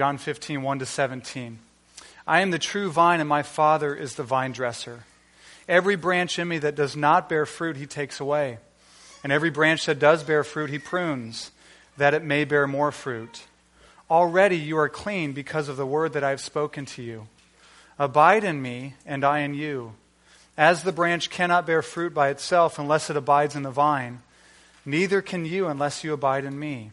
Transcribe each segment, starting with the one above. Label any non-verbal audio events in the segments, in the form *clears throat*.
John 15, 1 to 17. I am the true vine, and my Father is the vine dresser. Every branch in me that does not bear fruit, he takes away. And every branch that does bear fruit, he prunes, that it may bear more fruit. Already you are clean because of the word that I have spoken to you. Abide in me, and I in you. As the branch cannot bear fruit by itself unless it abides in the vine, neither can you unless you abide in me.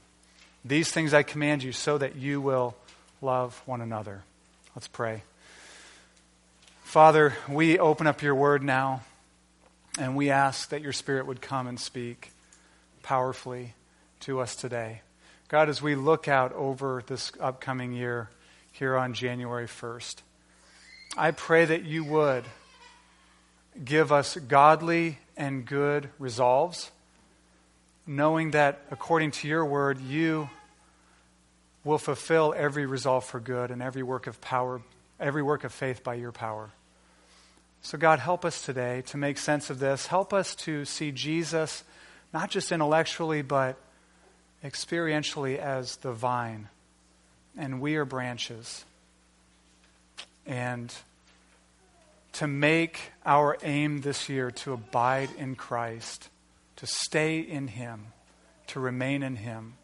These things I command you, so that you will love one another. Let's pray. Father, we open up your word now, and we ask that your Spirit would come and speak powerfully to us today. God, as we look out over this upcoming year here on January 1st, I pray that you would give us godly and good resolves, knowing that according to your word, you will fulfill every resolve for good and every work of power, every work of faith by your power. So, God, help us today to make sense of this. Help us to see Jesus not just intellectually, but experientially as the vine, and we are branches. And to make our aim this year to abide in Christ, to stay in Him, to remain in Him.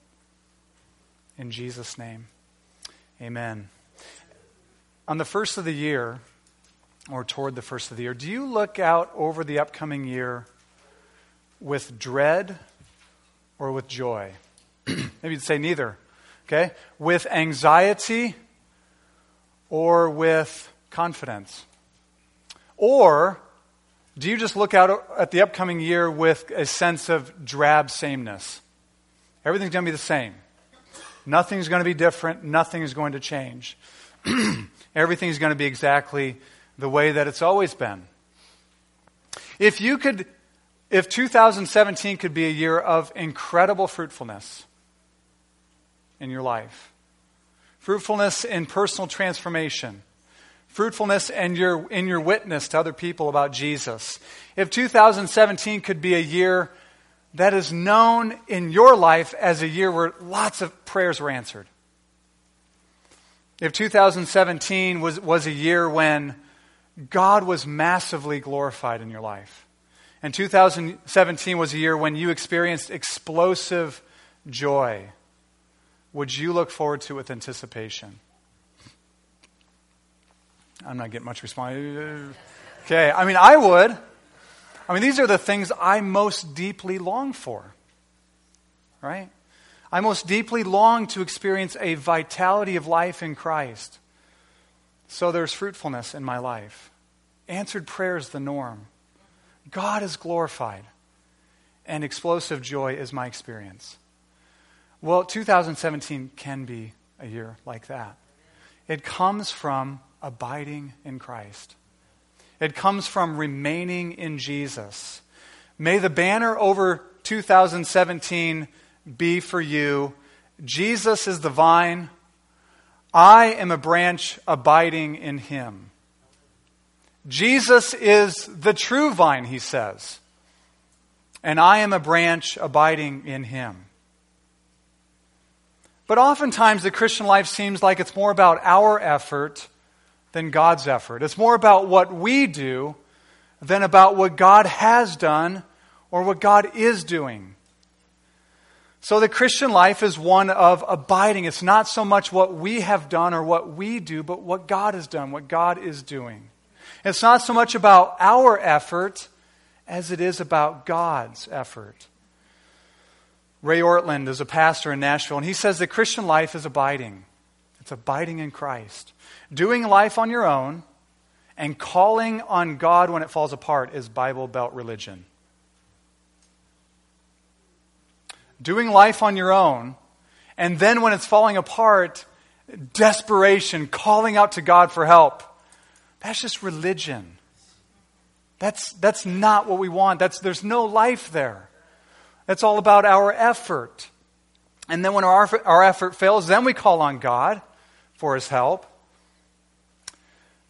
In Jesus' name, amen. On the first of the year, or toward the first of the year, do you look out over the upcoming year with dread or with joy? *clears throat* Maybe you'd say neither. Okay? With anxiety or with confidence? Or do you just look out at the upcoming year with a sense of drab sameness? Everything's going to be the same. Nothing's going to be different. Nothing is going to change. *clears throat* Everything's going to be exactly the way that it's always been. If you could, if 2017 could be a year of incredible fruitfulness in your life, fruitfulness in personal transformation, fruitfulness in your, in your witness to other people about Jesus, if 2017 could be a year that is known in your life as a year where lots of prayers were answered. If 2017 was, was a year when God was massively glorified in your life, and 2017 was a year when you experienced explosive joy, would you look forward to it with anticipation? I'm not getting much response. Okay, I mean, I would. I mean, these are the things I most deeply long for, right? I most deeply long to experience a vitality of life in Christ. So there's fruitfulness in my life. Answered prayer is the norm. God is glorified. And explosive joy is my experience. Well, 2017 can be a year like that. It comes from abiding in Christ. It comes from remaining in Jesus. May the banner over 2017 be for you Jesus is the vine, I am a branch abiding in him. Jesus is the true vine, he says, and I am a branch abiding in him. But oftentimes the Christian life seems like it's more about our effort than God's effort. It's more about what we do than about what God has done or what God is doing. So the Christian life is one of abiding. It's not so much what we have done or what we do, but what God has done, what God is doing. It's not so much about our effort as it is about God's effort. Ray Ortlund is a pastor in Nashville, and he says the Christian life is abiding. It's abiding in Christ. Doing life on your own and calling on God when it falls apart is Bible Belt religion. Doing life on your own, and then when it's falling apart, desperation, calling out to God for help. That's just religion. That's, that's not what we want. That's, there's no life there. It's all about our effort. And then when our, our effort fails, then we call on God for his help.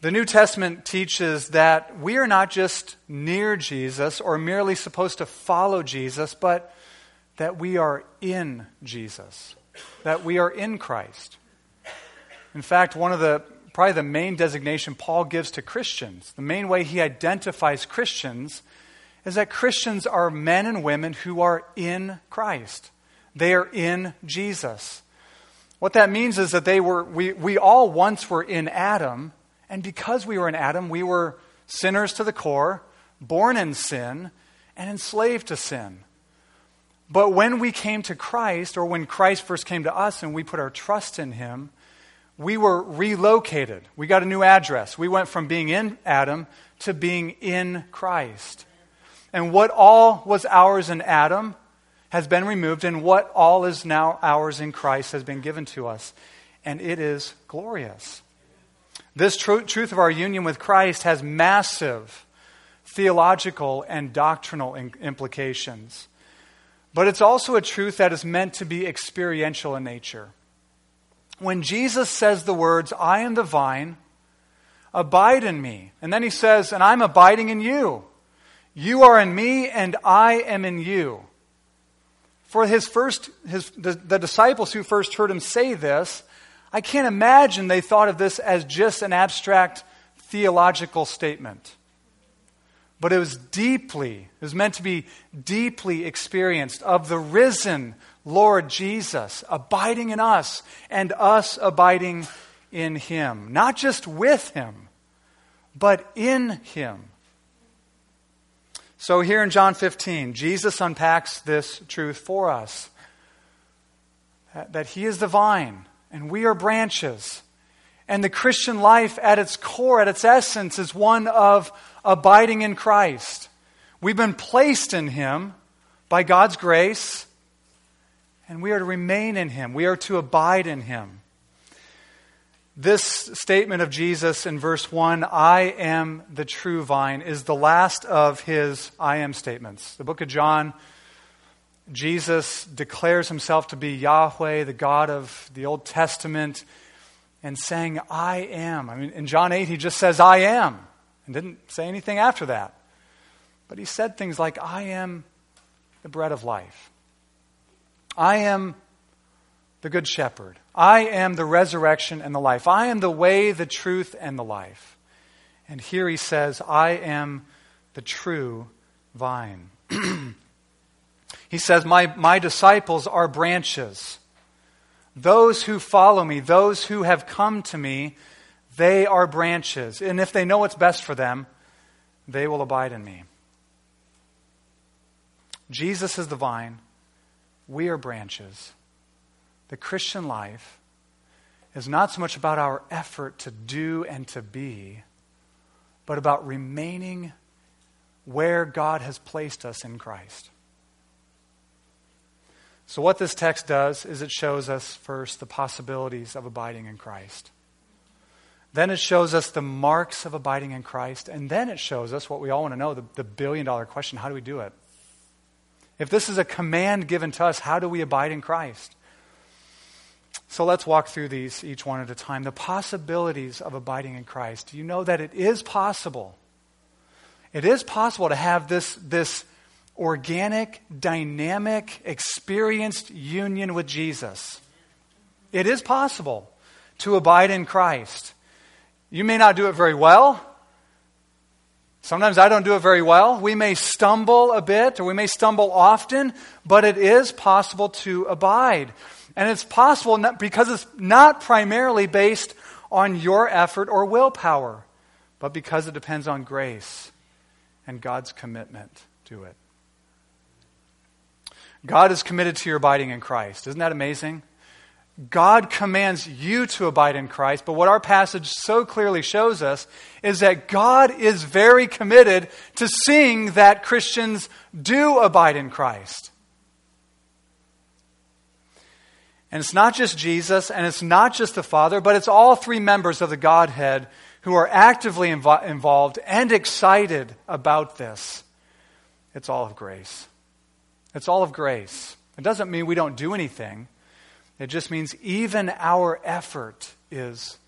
The New Testament teaches that we are not just near Jesus or merely supposed to follow Jesus, but that we are in Jesus, that we are in Christ. In fact, one of the probably the main designation Paul gives to Christians, the main way he identifies Christians is that Christians are men and women who are in Christ. They are in Jesus. What that means is that they were, we, we all once were in Adam, and because we were in Adam, we were sinners to the core, born in sin, and enslaved to sin. But when we came to Christ, or when Christ first came to us and we put our trust in him, we were relocated. We got a new address. We went from being in Adam to being in Christ. And what all was ours in Adam has been removed, and what all is now ours in Christ has been given to us. And it is glorious. This tr- truth of our union with Christ has massive theological and doctrinal in- implications. But it's also a truth that is meant to be experiential in nature. When Jesus says the words, I am the vine, abide in me, and then he says, and I'm abiding in you. You are in me, and I am in you. For his first, his, the, the disciples who first heard him say this, I can't imagine they thought of this as just an abstract theological statement. But it was deeply, it was meant to be deeply experienced of the risen Lord Jesus abiding in us and us abiding in him. Not just with him, but in him. So, here in John 15, Jesus unpacks this truth for us that He is the vine and we are branches. And the Christian life, at its core, at its essence, is one of abiding in Christ. We've been placed in Him by God's grace, and we are to remain in Him. We are to abide in Him. This statement of Jesus in verse 1, I am the true vine, is the last of his I am statements. The book of John, Jesus declares himself to be Yahweh, the God of the Old Testament, and saying, I am. I mean, in John 8, he just says, I am, and didn't say anything after that. But he said things like, I am the bread of life. I am the Good Shepherd. I am the resurrection and the life. I am the way, the truth, and the life. And here he says, I am the true vine. *clears throat* he says, my, my disciples are branches. Those who follow me, those who have come to me, they are branches. And if they know what's best for them, they will abide in me. Jesus is the vine. We are branches the Christian life is not so much about our effort to do and to be, but about remaining where God has placed us in Christ. So, what this text does is it shows us first the possibilities of abiding in Christ. Then it shows us the marks of abiding in Christ. And then it shows us what we all want to know the, the billion dollar question how do we do it? If this is a command given to us, how do we abide in Christ? So let's walk through these each one at a time. The possibilities of abiding in Christ. Do you know that it is possible It is possible to have this, this organic, dynamic, experienced union with Jesus. It is possible to abide in Christ. You may not do it very well. Sometimes I don't do it very well. We may stumble a bit or we may stumble often, but it is possible to abide. And it's possible because it's not primarily based on your effort or willpower, but because it depends on grace and God's commitment to it. God is committed to your abiding in Christ. Isn't that amazing? God commands you to abide in Christ, but what our passage so clearly shows us is that God is very committed to seeing that Christians do abide in Christ. And it's not just Jesus, and it's not just the Father, but it's all three members of the Godhead who are actively invo- involved and excited about this. It's all of grace. It's all of grace. It doesn't mean we don't do anything, it just means even our effort is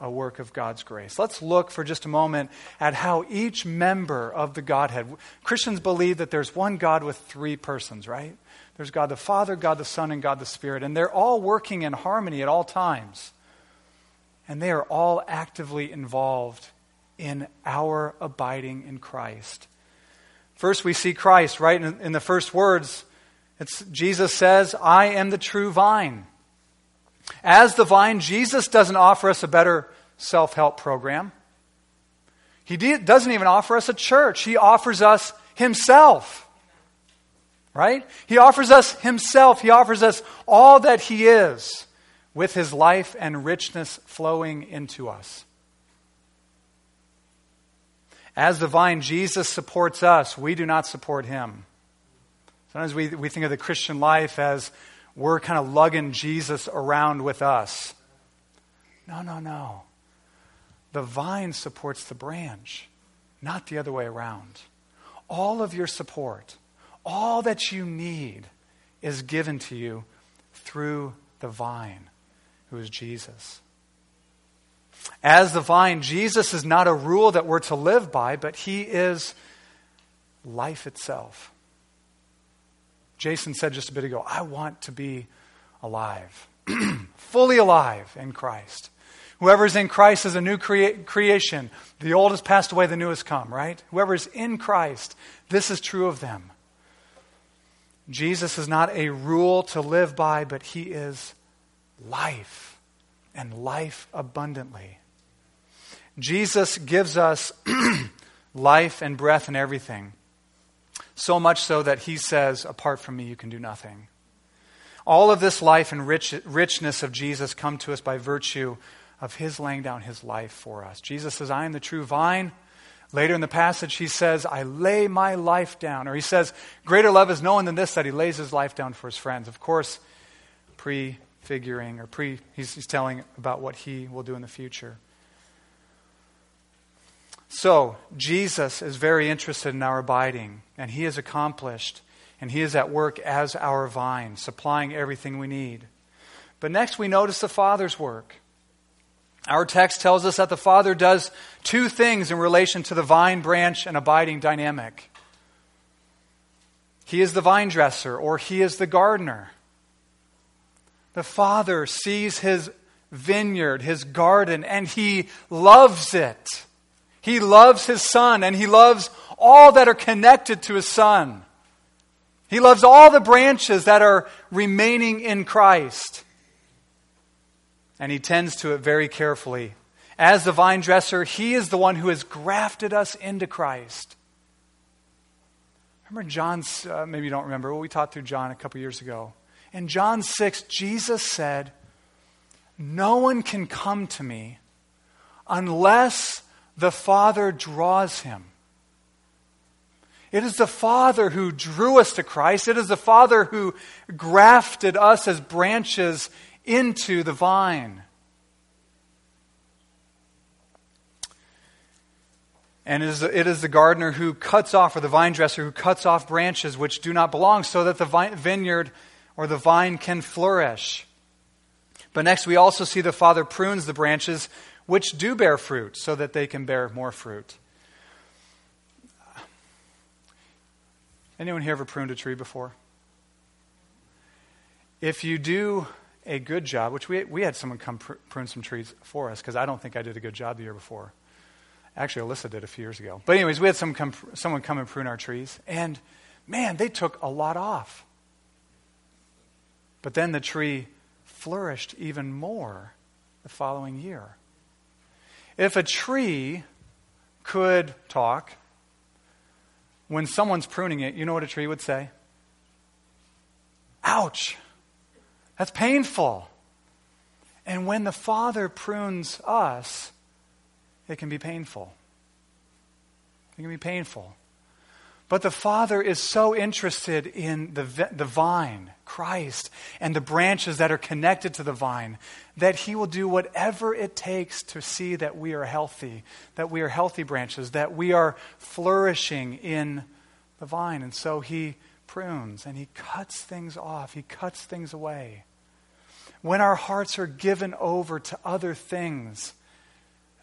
a work of God's grace. Let's look for just a moment at how each member of the Godhead, Christians believe that there's one God with three persons, right? There's God the Father, God the Son, and God the Spirit. And they're all working in harmony at all times. And they are all actively involved in our abiding in Christ. First, we see Christ, right? In, in the first words, Jesus says, I am the true vine. As the vine, Jesus doesn't offer us a better self help program. He doesn't even offer us a church. He offers us Himself right? He offers us himself. He offers us all that he is with his life and richness flowing into us. As the vine, Jesus supports us. We do not support him. Sometimes we, we think of the Christian life as we're kind of lugging Jesus around with us. No, no, no. The vine supports the branch, not the other way around. All of your support all that you need is given to you through the vine, who is Jesus. As the vine, Jesus is not a rule that we're to live by, but he is life itself. Jason said just a bit ago, I want to be alive, *clears throat* fully alive in Christ. Whoever is in Christ is a new crea- creation. The old has passed away, the new has come, right? Whoever is in Christ, this is true of them. Jesus is not a rule to live by, but he is life and life abundantly. Jesus gives us *clears throat* life and breath and everything. So much so that he says, Apart from me, you can do nothing. All of this life and rich, richness of Jesus come to us by virtue of his laying down his life for us. Jesus says, I am the true vine. Later in the passage, he says, I lay my life down. Or he says, Greater love is no one than this, that he lays his life down for his friends. Of course, prefiguring, or pre, he's, he's telling about what he will do in the future. So, Jesus is very interested in our abiding, and he is accomplished, and he is at work as our vine, supplying everything we need. But next, we notice the Father's work. Our text tells us that the Father does two things in relation to the vine branch and abiding dynamic. He is the vine dresser, or he is the gardener. The Father sees his vineyard, his garden, and he loves it. He loves his Son, and he loves all that are connected to his Son. He loves all the branches that are remaining in Christ and he tends to it very carefully. As the vine dresser, he is the one who has grafted us into Christ. Remember John's, uh, maybe you don't remember, what we taught through John a couple years ago. In John 6, Jesus said, No one can come to me unless the Father draws him. It is the Father who drew us to Christ. It is the Father who grafted us as branches into the vine. And it is, it is the gardener who cuts off, or the vine dresser who cuts off branches which do not belong, so that the vine, vineyard or the vine can flourish. But next, we also see the Father prunes the branches which do bear fruit, so that they can bear more fruit. Anyone here ever pruned a tree before? If you do a good job, which we, we had someone come pr- prune some trees for us because I don't think I did a good job the year before. Actually, Alyssa did a few years ago. But, anyways, we had some come, someone come and prune our trees, and man, they took a lot off. But then the tree flourished even more the following year. If a tree could talk, when someone's pruning it, you know what a tree would say? Ouch! That's painful. And when the Father prunes us, it can be painful. It can be painful. But the Father is so interested in the, the vine, Christ, and the branches that are connected to the vine that He will do whatever it takes to see that we are healthy, that we are healthy branches, that we are flourishing in the vine. And so He prunes and He cuts things off, He cuts things away. When our hearts are given over to other things,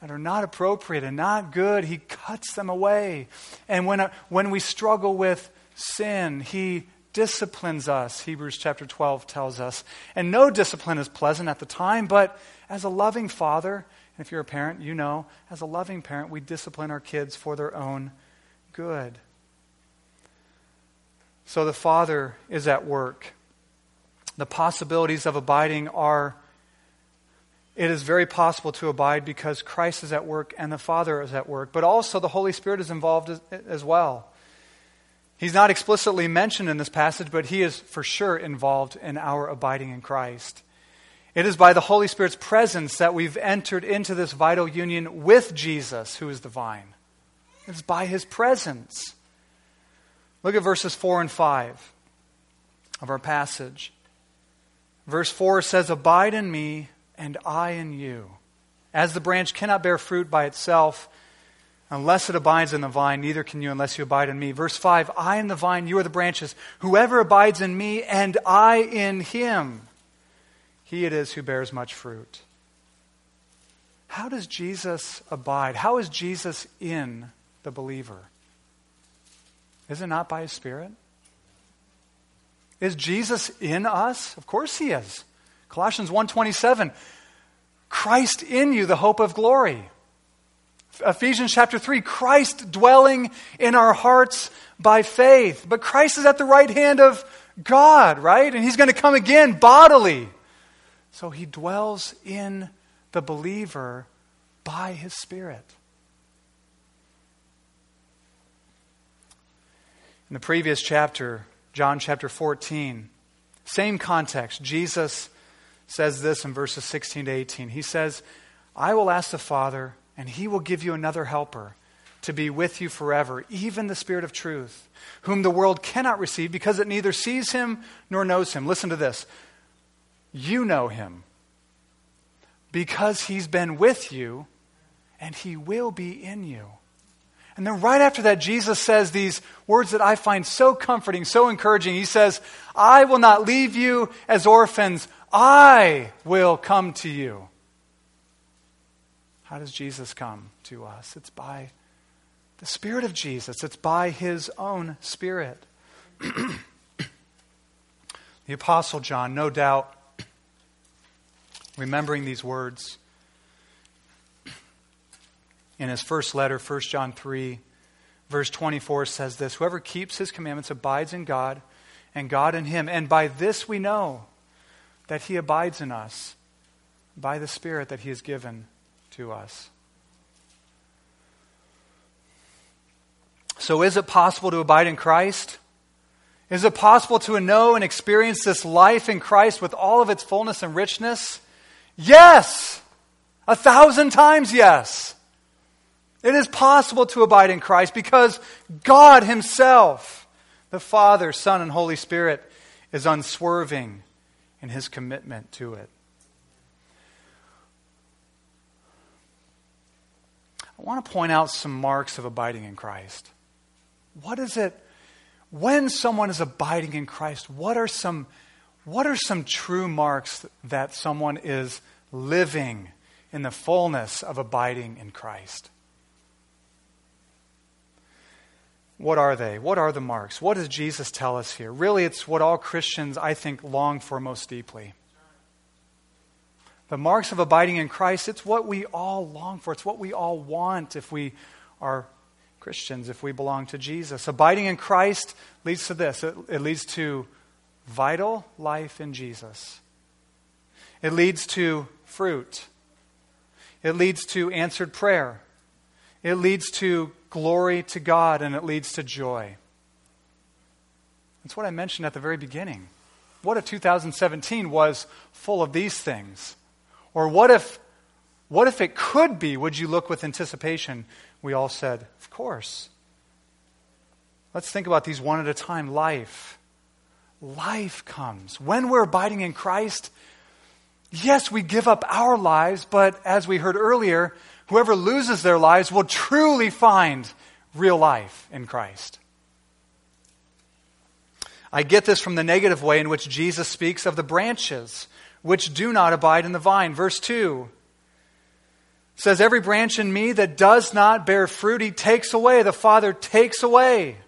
that are not appropriate and not good, He cuts them away. And when, uh, when we struggle with sin, He disciplines us, Hebrews chapter 12 tells us. And no discipline is pleasant at the time, but as a loving father, and if you're a parent, you know, as a loving parent, we discipline our kids for their own good. So the Father is at work. The possibilities of abiding are it is very possible to abide because Christ is at work and the Father is at work, but also the Holy Spirit is involved as, as, well. He's not explicitly mentioned in this passage, but he is for sure involved in our abiding in Christ. It is by the Holy Spirit's presence that we've entered into this vital union with Jesus, who is the vine. It's by his presence. Look at verses 4 and 5 of our passage. Verse 4 says, Abide in me and I in you. As the branch cannot bear fruit by itself unless it abides in the vine, neither can you unless you abide in me. Verse 5 I am the vine, you are the branches. Whoever abides in me and I in him, he it is who bears much fruit. How does Jesus abide? How is Jesus in the believer? Is it not by his Spirit? Is Jesus in us? Of course he is. Colossians 1:27 Christ in you the hope of glory. Ephesians chapter 3 Christ dwelling in our hearts by faith. But Christ is at the right hand of God, right? And he's going to come again bodily. So he dwells in the believer by his spirit. In the previous chapter, John chapter 14, same context. Jesus says this in verses 16 to 18. He says, I will ask the Father, and he will give you another helper to be with you forever, even the Spirit of truth, whom the world cannot receive because it neither sees him nor knows him. Listen to this. You know him because he's been with you and he will be in you. And then right after that, Jesus says these words that I find so comforting, so encouraging. He says, I will not leave you as orphans. I will come to you. How does Jesus come to us? It's by the Spirit of Jesus, it's by His own Spirit. *clears throat* the Apostle John, no doubt, remembering these words in his first letter, 1 John 3, verse 24, says this Whoever keeps his commandments abides in God, and God in him. And by this we know that He abides in us by the Spirit that He has given to us. So, is it possible to abide in Christ? Is it possible to know and experience this life in Christ with all of its fullness and richness? Yes! A thousand times yes. It is possible to abide in Christ because God Himself, the Father, Son, and Holy Spirit, is unswerving in his commitment to it. I want to point out some marks of abiding in Christ. What is it when someone is abiding in Christ? What are some what are some true marks that someone is living in the fullness of abiding in Christ? What are they? What are the marks? What does Jesus tell us here? Really, it's what all Christians, I think, long for most deeply. The marks of abiding in Christ, it's what we all long for. It's what we all want if we are Christians, if we belong to Jesus. Abiding in Christ leads to this it, it leads to vital life in Jesus, it leads to fruit, it leads to answered prayer, it leads to glory to God, and it leads to joy. That's what I mentioned at the very beginning. What if 2017 was full of these things? Or what if, what if it could be? Would you look with anticipation? We all said, Of course. Let's think about these one at a time. Life. Life comes. When we're abiding in Christ, yes, we give up our lives, but as we heard earlier, Whoever loses their lives will truly find real life in Christ. I get this from the negative way in which Jesus speaks of the branches which do not abide in the vine. Verse 2 says, Every branch in me that does not bear fruit, he takes away. The Father takes away.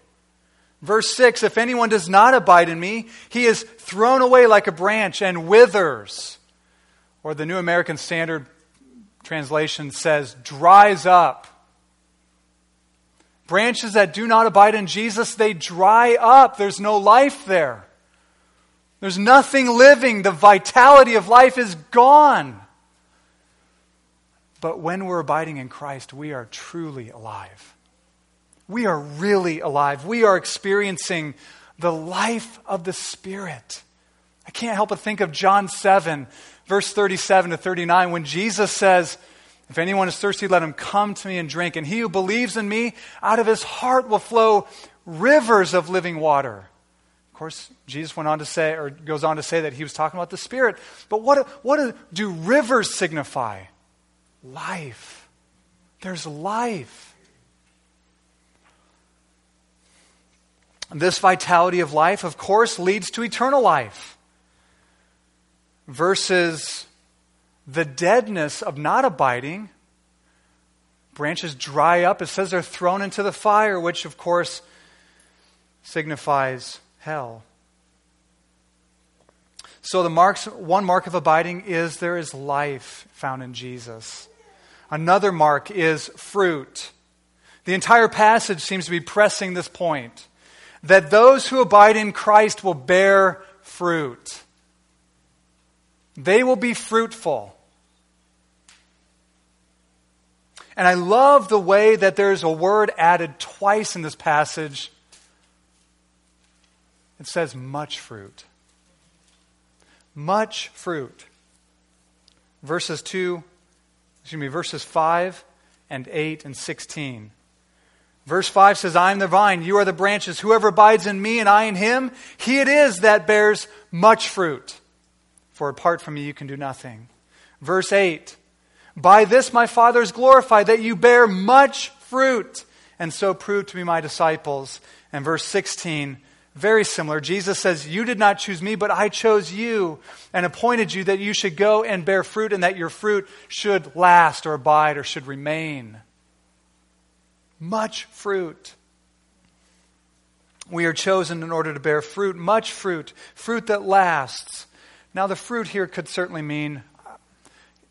Verse 6 If anyone does not abide in me, he is thrown away like a branch and withers. Or the New American Standard translation says, dries up. Branches that do not abide in Jesus, they dry up. There's no life there. There's nothing living. The vitality of life is gone. But when we're abiding in Christ, we are truly alive. We are really alive. We are experiencing the life of the Spirit. I can't help but think of John 7 verse 37 to 39, when Jesus says, If anyone is thirsty, let him come to me and drink. And he who believes in me, out of his heart will flow rivers of living water. Of course, Jesus went on to say, or goes on to say that he was talking about the Spirit. But what, what do rivers signify? Life. There's life. This vitality of life, of course, leads to eternal life versus the deadness of not abiding. Branches dry up. It says they're thrown into the fire, which, of course, signifies hell. So the marks, one mark of abiding is there is life found in Jesus. Another mark is fruit. The entire passage seems to be pressing this point that those who abide in Christ will bear fruit. They will be fruitful. And I love the way that there's a word added twice in this passage. It says much fruit. Much fruit. Verses 2, excuse me, verses 5 and 8 and 16. Verse 5 says, I am the vine, you are the branches. Whoever abides in me and I in him, he it is that bears much fruit for apart from me you can do nothing. Verse 8 By this my Father is glorified, that you bear much fruit, and so prove to be my disciples. And verse 16, very similar. Jesus says, You did not choose me, but I chose you and appointed you that you should go and bear fruit, and that your fruit should last or abide or should remain. Much fruit. We are chosen in order to bear fruit, much fruit, fruit that lasts. Now, the fruit here could certainly mean,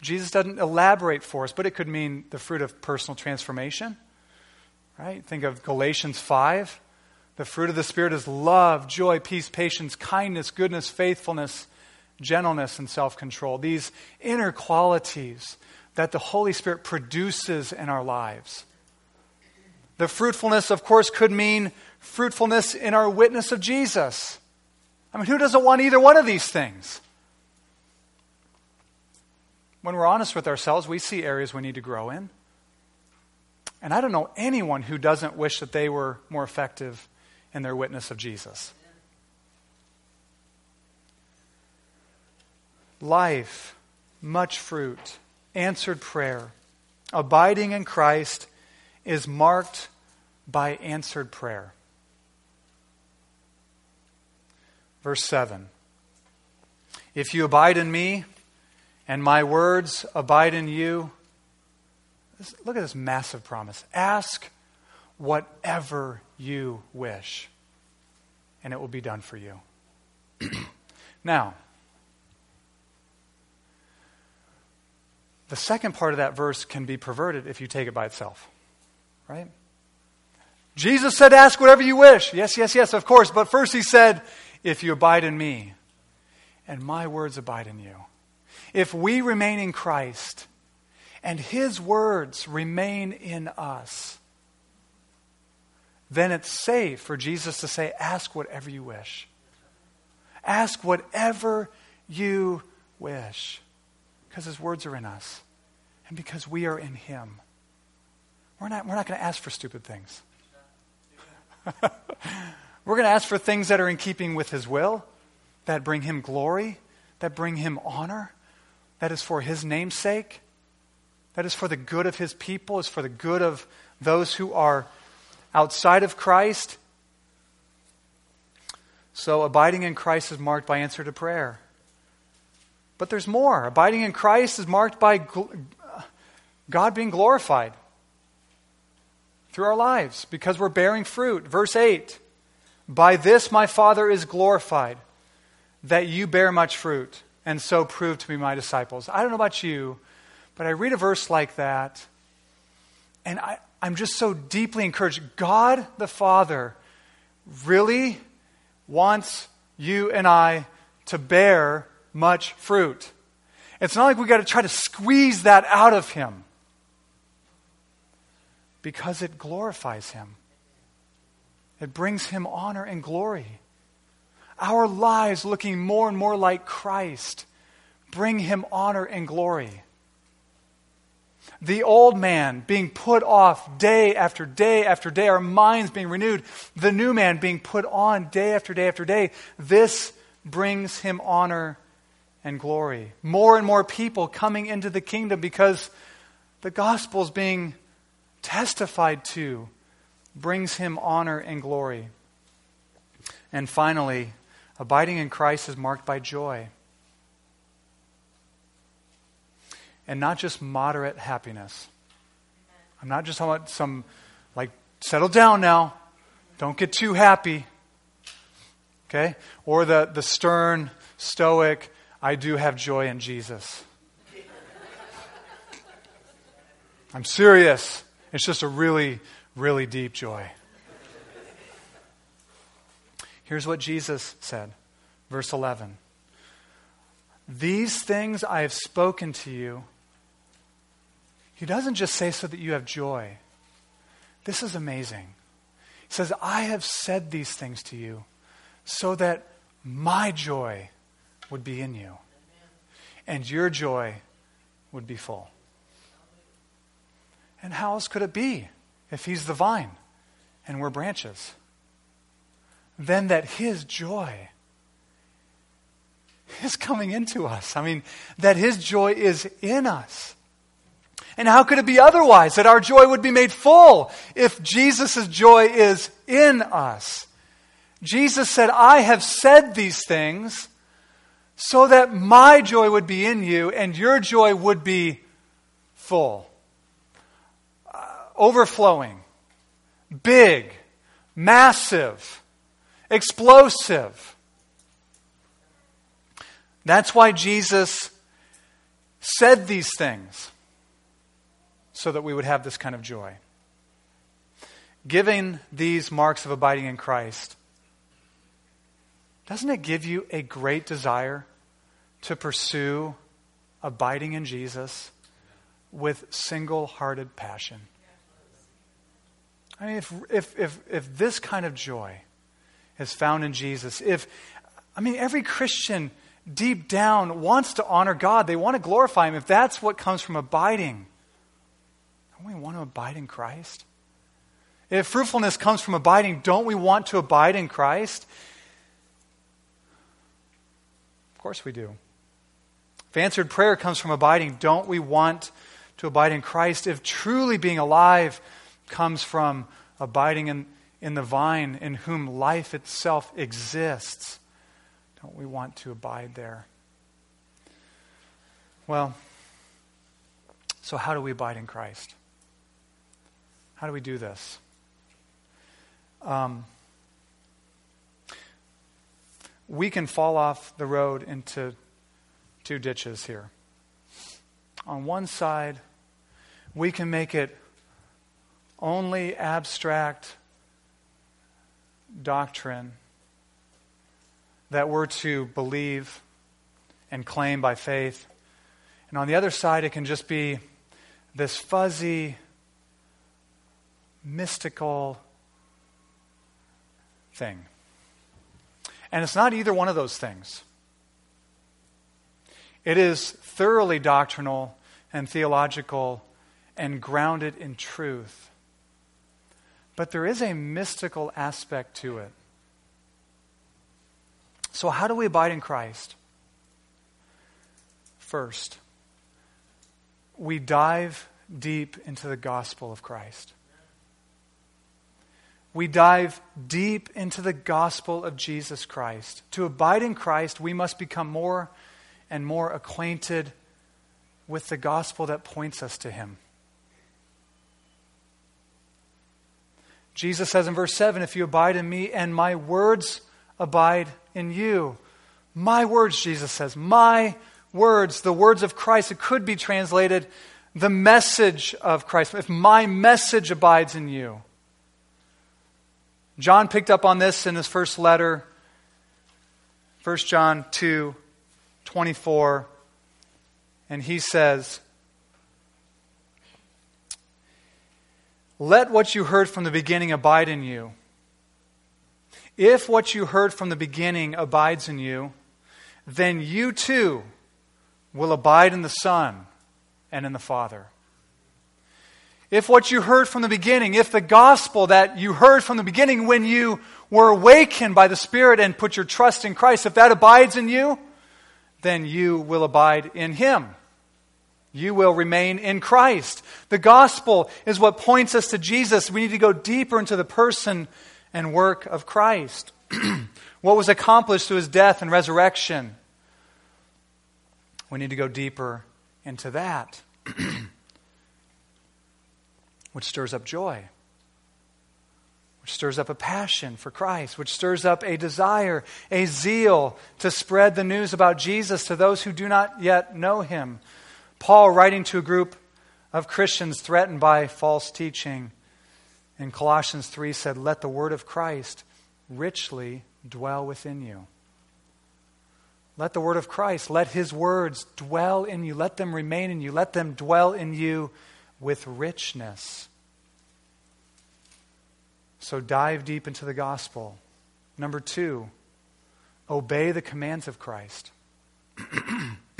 Jesus doesn't elaborate for us, but it could mean the fruit of personal transformation. Right? Think of Galatians 5. The fruit of the Spirit is love, joy, peace, patience, kindness, goodness, faithfulness, gentleness, and self control. These inner qualities that the Holy Spirit produces in our lives. The fruitfulness, of course, could mean fruitfulness in our witness of Jesus. I mean, who doesn't want either one of these things? When we're honest with ourselves, we see areas we need to grow in. And I don't know anyone who doesn't wish that they were more effective in their witness of Jesus. Life, much fruit, answered prayer, abiding in Christ is marked by answered prayer. Verse 7 If you abide in me, and my words abide in you. Look at this massive promise. Ask whatever you wish, and it will be done for you. *clears throat* now, the second part of that verse can be perverted if you take it by itself, right? Jesus said, Ask whatever you wish. Yes, yes, yes, of course. But first he said, If you abide in me, and my words abide in you. If we remain in Christ, and his words remain in us, then it's safe for Jesus to say, Ask whatever you wish. Ask whatever you wish. Because his words are in us, and because we are in him. We're not, we're not going to ask for stupid things. *laughs* We're going to ask for things that are in keeping with His will, that bring Him glory, that bring Him honor, that is for His name's sake, that is for the good of His people, is for the good of those who are outside of Christ. So, abiding in Christ is marked by answer to prayer. But there's more. Abiding in Christ is marked by God being glorified through our lives because we're bearing fruit. Verse 8 By this my Father is glorified, that you bear much fruit, and so prove to be my disciples. I don't know about you, but I read a verse like that, and I, I'm just so deeply encouraged. God the Father really wants you and I to bear much fruit. It's not like we got to try to squeeze that out of Him because it glorifies Him. It brings Him honor and glory. Our lives looking more and more like Christ bring Him honor and glory. The old man being put off day after day after day, our minds being renewed, the new man being put on day after day after day. This brings him honor and glory. More and more people coming into the kingdom because the gospel is being testified to brings him honor and glory. And finally, abiding in Christ is marked by joy. And not just moderate happiness. I'm not just talking about some, like, settle down now. Don't get too happy. Okay? Or the, the stern, stoic, I do have joy in Jesus. I'm serious. It's just a really, really deep joy. Here's what Jesus said, verse 11 These things I have spoken to you. He doesn't just say so that you have joy. This is amazing. He says, I have said these things to you so that my joy would be in you and your joy would be full. And how else could it be if he's the vine and we're branches? Then that his joy is coming into us. I mean, that his joy is in us. And how could it be otherwise? That our joy would be made full if Jesus' joy is in us. Jesus said, I have said these things so that my joy would be in you and your joy would be full uh, overflowing, big, massive, explosive. That's why Jesus said these things, so that we would have this kind of joy. Giving these marks of abiding in Christ, doesn't it give you a great desire to pursue abiding in Jesus with single hearted passion? I mean, if, if, if, if this kind of joy is found in Jesus, if, I mean, every Christian deep down wants to honor God, they want to glorify Him, if that's what comes from abiding, don't we want to abide in Christ? If fruitfulness comes from abiding, don't we want to abide in Christ? Of course we do. If answered prayer comes from abiding, don't we want to abide in Christ? If truly being alive comes from abiding in, in the vine in whom life itself exists. Don't we want to abide there? Well, so how do we abide in Christ? How do we do this? um, we can fall off the road into two ditches here. On one side, we can make it only abstract doctrine that we're to believe and claim by faith. And on the other side, it can just be this fuzzy, mystical thing. And it's not either one of those things. It is thoroughly doctrinal and theological and grounded in truth. But there is a mystical aspect to it. So, how do we abide in Christ? First, we dive deep into the gospel of Christ. We dive deep into the gospel of Jesus Christ. To abide in Christ, we must become more and more acquainted with the gospel that points us to Him. Jesus says in verse 7 If you abide in me and my words abide in you. My words, Jesus says, my words, the words of Christ. It could be translated the message of Christ. If my message abides in you. John picked up on this in his first letter, 1 John 2 24, and he says, Let what you heard from the beginning abide in you. If what you heard from the beginning abides in you, then you too will abide in the Son and in the Father. If what you heard from the beginning, if the gospel that you heard from the beginning when you were awakened by the Spirit and put your trust in Christ, if that abides in you, then you will abide in Him. You will remain in Christ. The gospel is what points us to Jesus. We need to go deeper into the person and work of Christ. *clears throat* what was accomplished through his death and resurrection. We need to go deeper into that, *clears throat* which stirs up joy, which stirs up a passion for Christ, which stirs up a desire, a zeal to spread the news about Jesus to those who do not yet know him. Paul, writing to a group of Christians threatened by false teaching, in Colossians 3 said, Let the word of Christ richly dwell within you. Let the word of Christ, let his words dwell in you. Let them remain in you. Let them dwell in you with richness. So dive deep into the gospel. Number two, obey the commands of Christ. *clears throat*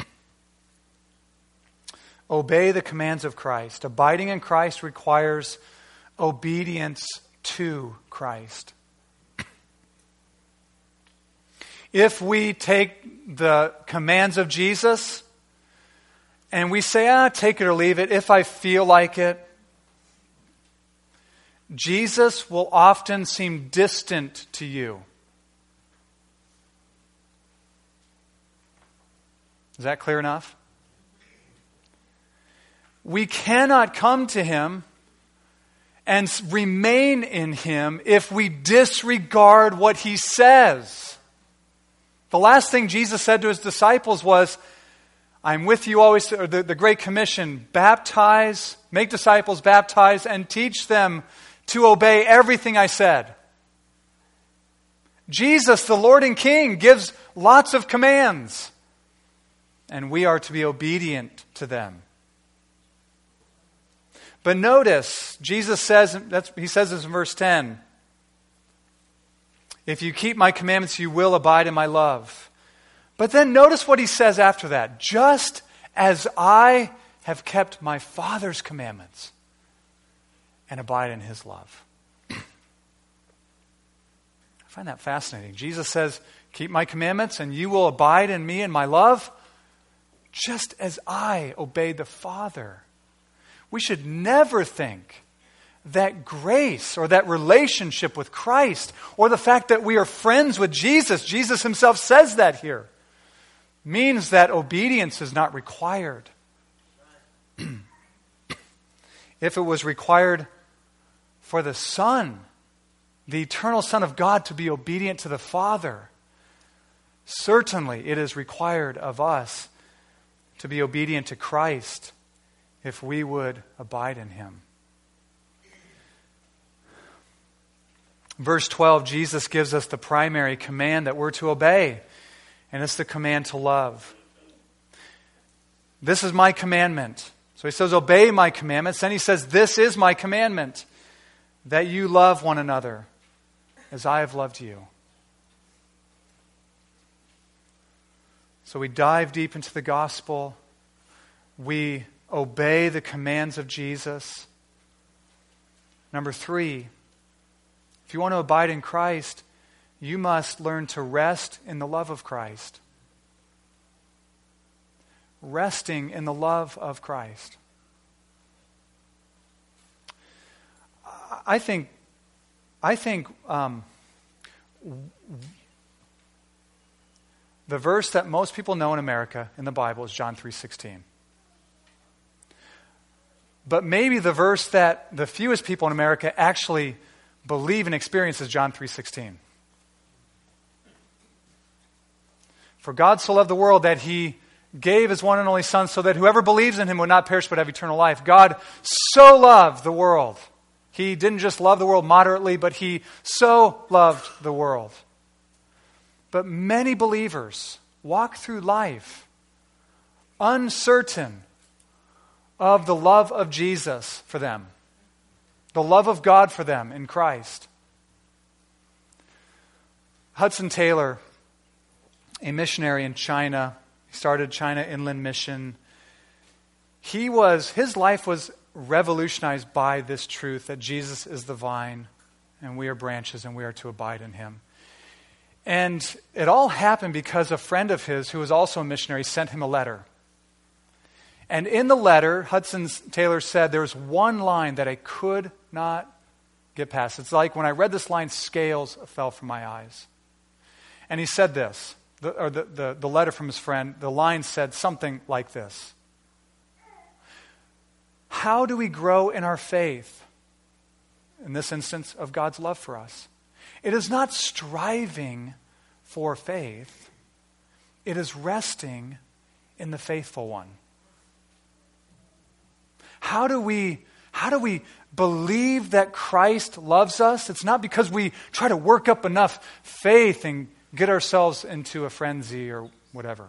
obey the commands of Christ. Abiding in Christ requires obedience to Christ. If we take the commands of Jesus and we say, ah, take it or leave it, if I feel like it, Jesus will often seem distant to you. Is that clear enough? We cannot come to him and remain in Him if we disregard what He says. The last thing Jesus said to His disciples was, I'm with you always, the, the Great Commission baptize, make disciples, baptize, and teach them to obey everything I said. Jesus, the Lord and King, gives lots of commands, and we are to be obedient to them. But notice, Jesus says, he says this in verse 10 If you keep my commandments, you will abide in my love. But then notice what he says after that. Just as I have kept my Father's commandments and abide in his love. I find that fascinating. Jesus says, Keep my commandments, and you will abide in me and my love, just as I obeyed the Father we should never think that grace or that relationship with Christ or the fact that we are friends with Jesus, Jesus himself says that here, means that obedience is not required. *clears throat* if it was required for the Son the eternal Son of God to be obedient to the Father, certainly it is required of us to be obedient to Christ if we would abide in him. Verse 12, Jesus gives us the primary command that we're to obey, and it's the command to love. This is my commandment. So he says, Obey my commandments. Then he says, This is my commandment, that you love one another as I have loved you. So we dive deep into the gospel. We obey the commands of Jesus. Number three, if you want to abide in Christ, you must learn to rest in the love of Christ. Resting in the love of Christ. I think, I think um, the verse that most people know in America in the Bible is John 3:16. But maybe the verse that the fewest people in America actually believe and experience is John 3:16. For God so loved the world that he gave his one and only son so that whoever believes in him would not perish but have eternal life. God so loved the world. He didn't just love the world moderately, but he so loved the world. But many believers walk through life uncertain of the love of Jesus for them, the love of God for them in Christ. Hudson Taylor, a missionary in China, he started China Inland Mission. He was, his life was revolutionized by this truth that Jesus is the vine and we are branches and we are to abide in him. And it all happened because a friend of his, who was also a missionary, sent him a letter. And in the letter, Hudson Taylor said, there was one line that I could not get past. It's like when I read this line, scales fell from my eyes. And he said this, the, or the, the, the letter from his friend, the line said something like this How do we grow in our faith? In this instance, of God's love for us. It is not striving for faith, it is resting in the faithful one. How do we, how do we believe that Christ loves us? It's not because we try to work up enough faith and get ourselves into a frenzy or whatever.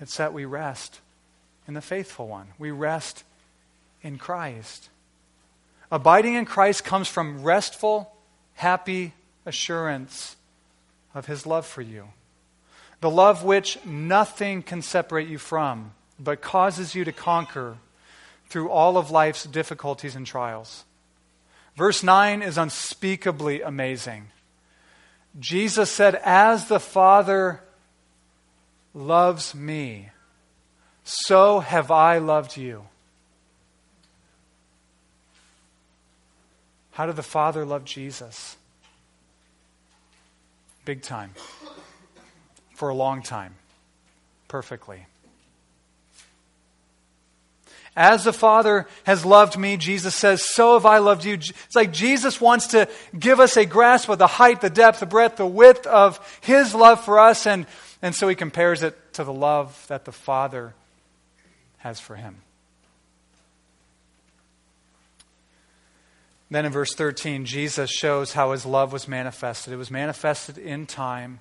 It's that we rest in the faithful one. We rest in Christ. Abiding in Christ comes from restful, happy assurance of his love for you. The love which nothing can separate you from, but causes you to conquer through all of life's difficulties and trials. Verse 9 is unspeakably amazing. Jesus said, As the Father loves me, so have I loved you. How did the Father love Jesus? Big time. For a long time. Perfectly. As the Father has loved me, Jesus says, so have I loved you. It's like Jesus wants to give us a grasp of the height, the depth, the breadth, the width of His love for us, and, and so He compares it to the love that the Father has for Him. Then in verse 13, Jesus shows how His love was manifested. It was manifested in time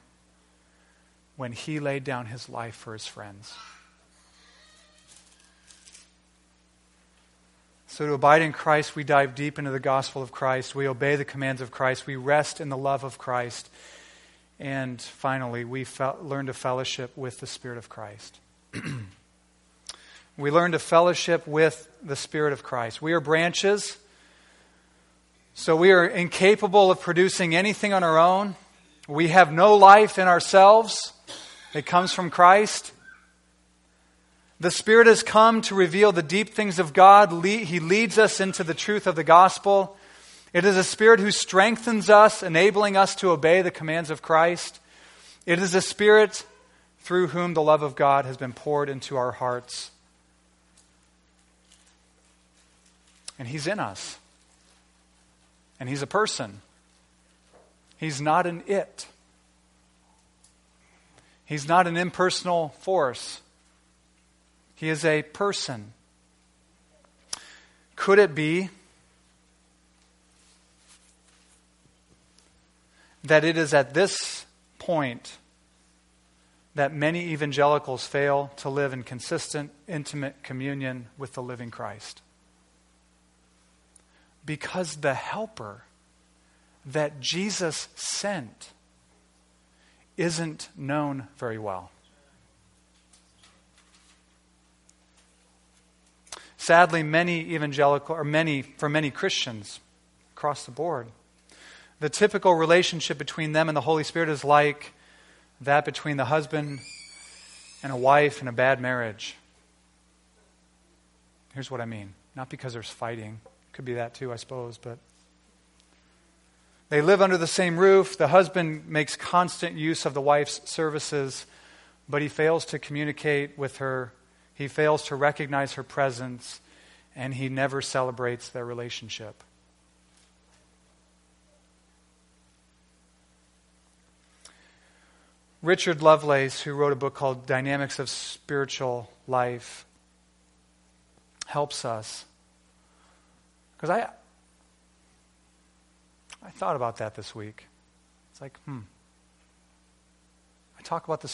when He laid down His life for His friends. So, to abide in Christ, we dive deep into the gospel of Christ. We obey the commands of Christ. We rest in the love of Christ. And finally, we fe- learn to fellowship with the Spirit of Christ. *clears throat* we learn to fellowship with the Spirit of Christ. We are branches, so we are incapable of producing anything on our own. We have no life in ourselves, it comes from Christ. The Spirit has come to reveal the deep things of God. He leads us into the truth of the gospel. It is a Spirit who strengthens us, enabling us to obey the commands of Christ. It is a Spirit through whom the love of God has been poured into our hearts. And He's in us. And He's a person. He's not an it. He's not an impersonal force. He is a person. Could it be that it is at this point that many evangelicals fail to live in consistent, intimate communion with the living Christ? Because the helper that Jesus sent isn't known very well. Sadly, many evangelical, or many, for many Christians across the board, the typical relationship between them and the Holy Spirit is like that between the husband and a wife in a bad marriage. Here's what I mean. Not because there's fighting. Could be that too, I suppose, but they live under the same roof. The husband makes constant use of the wife's services, but he fails to communicate with her. He fails to recognize her presence, and he never celebrates their relationship. Richard Lovelace, who wrote a book called Dynamics of Spiritual Life, helps us. Because I, I thought about that this week. It's like, hmm. I talk about the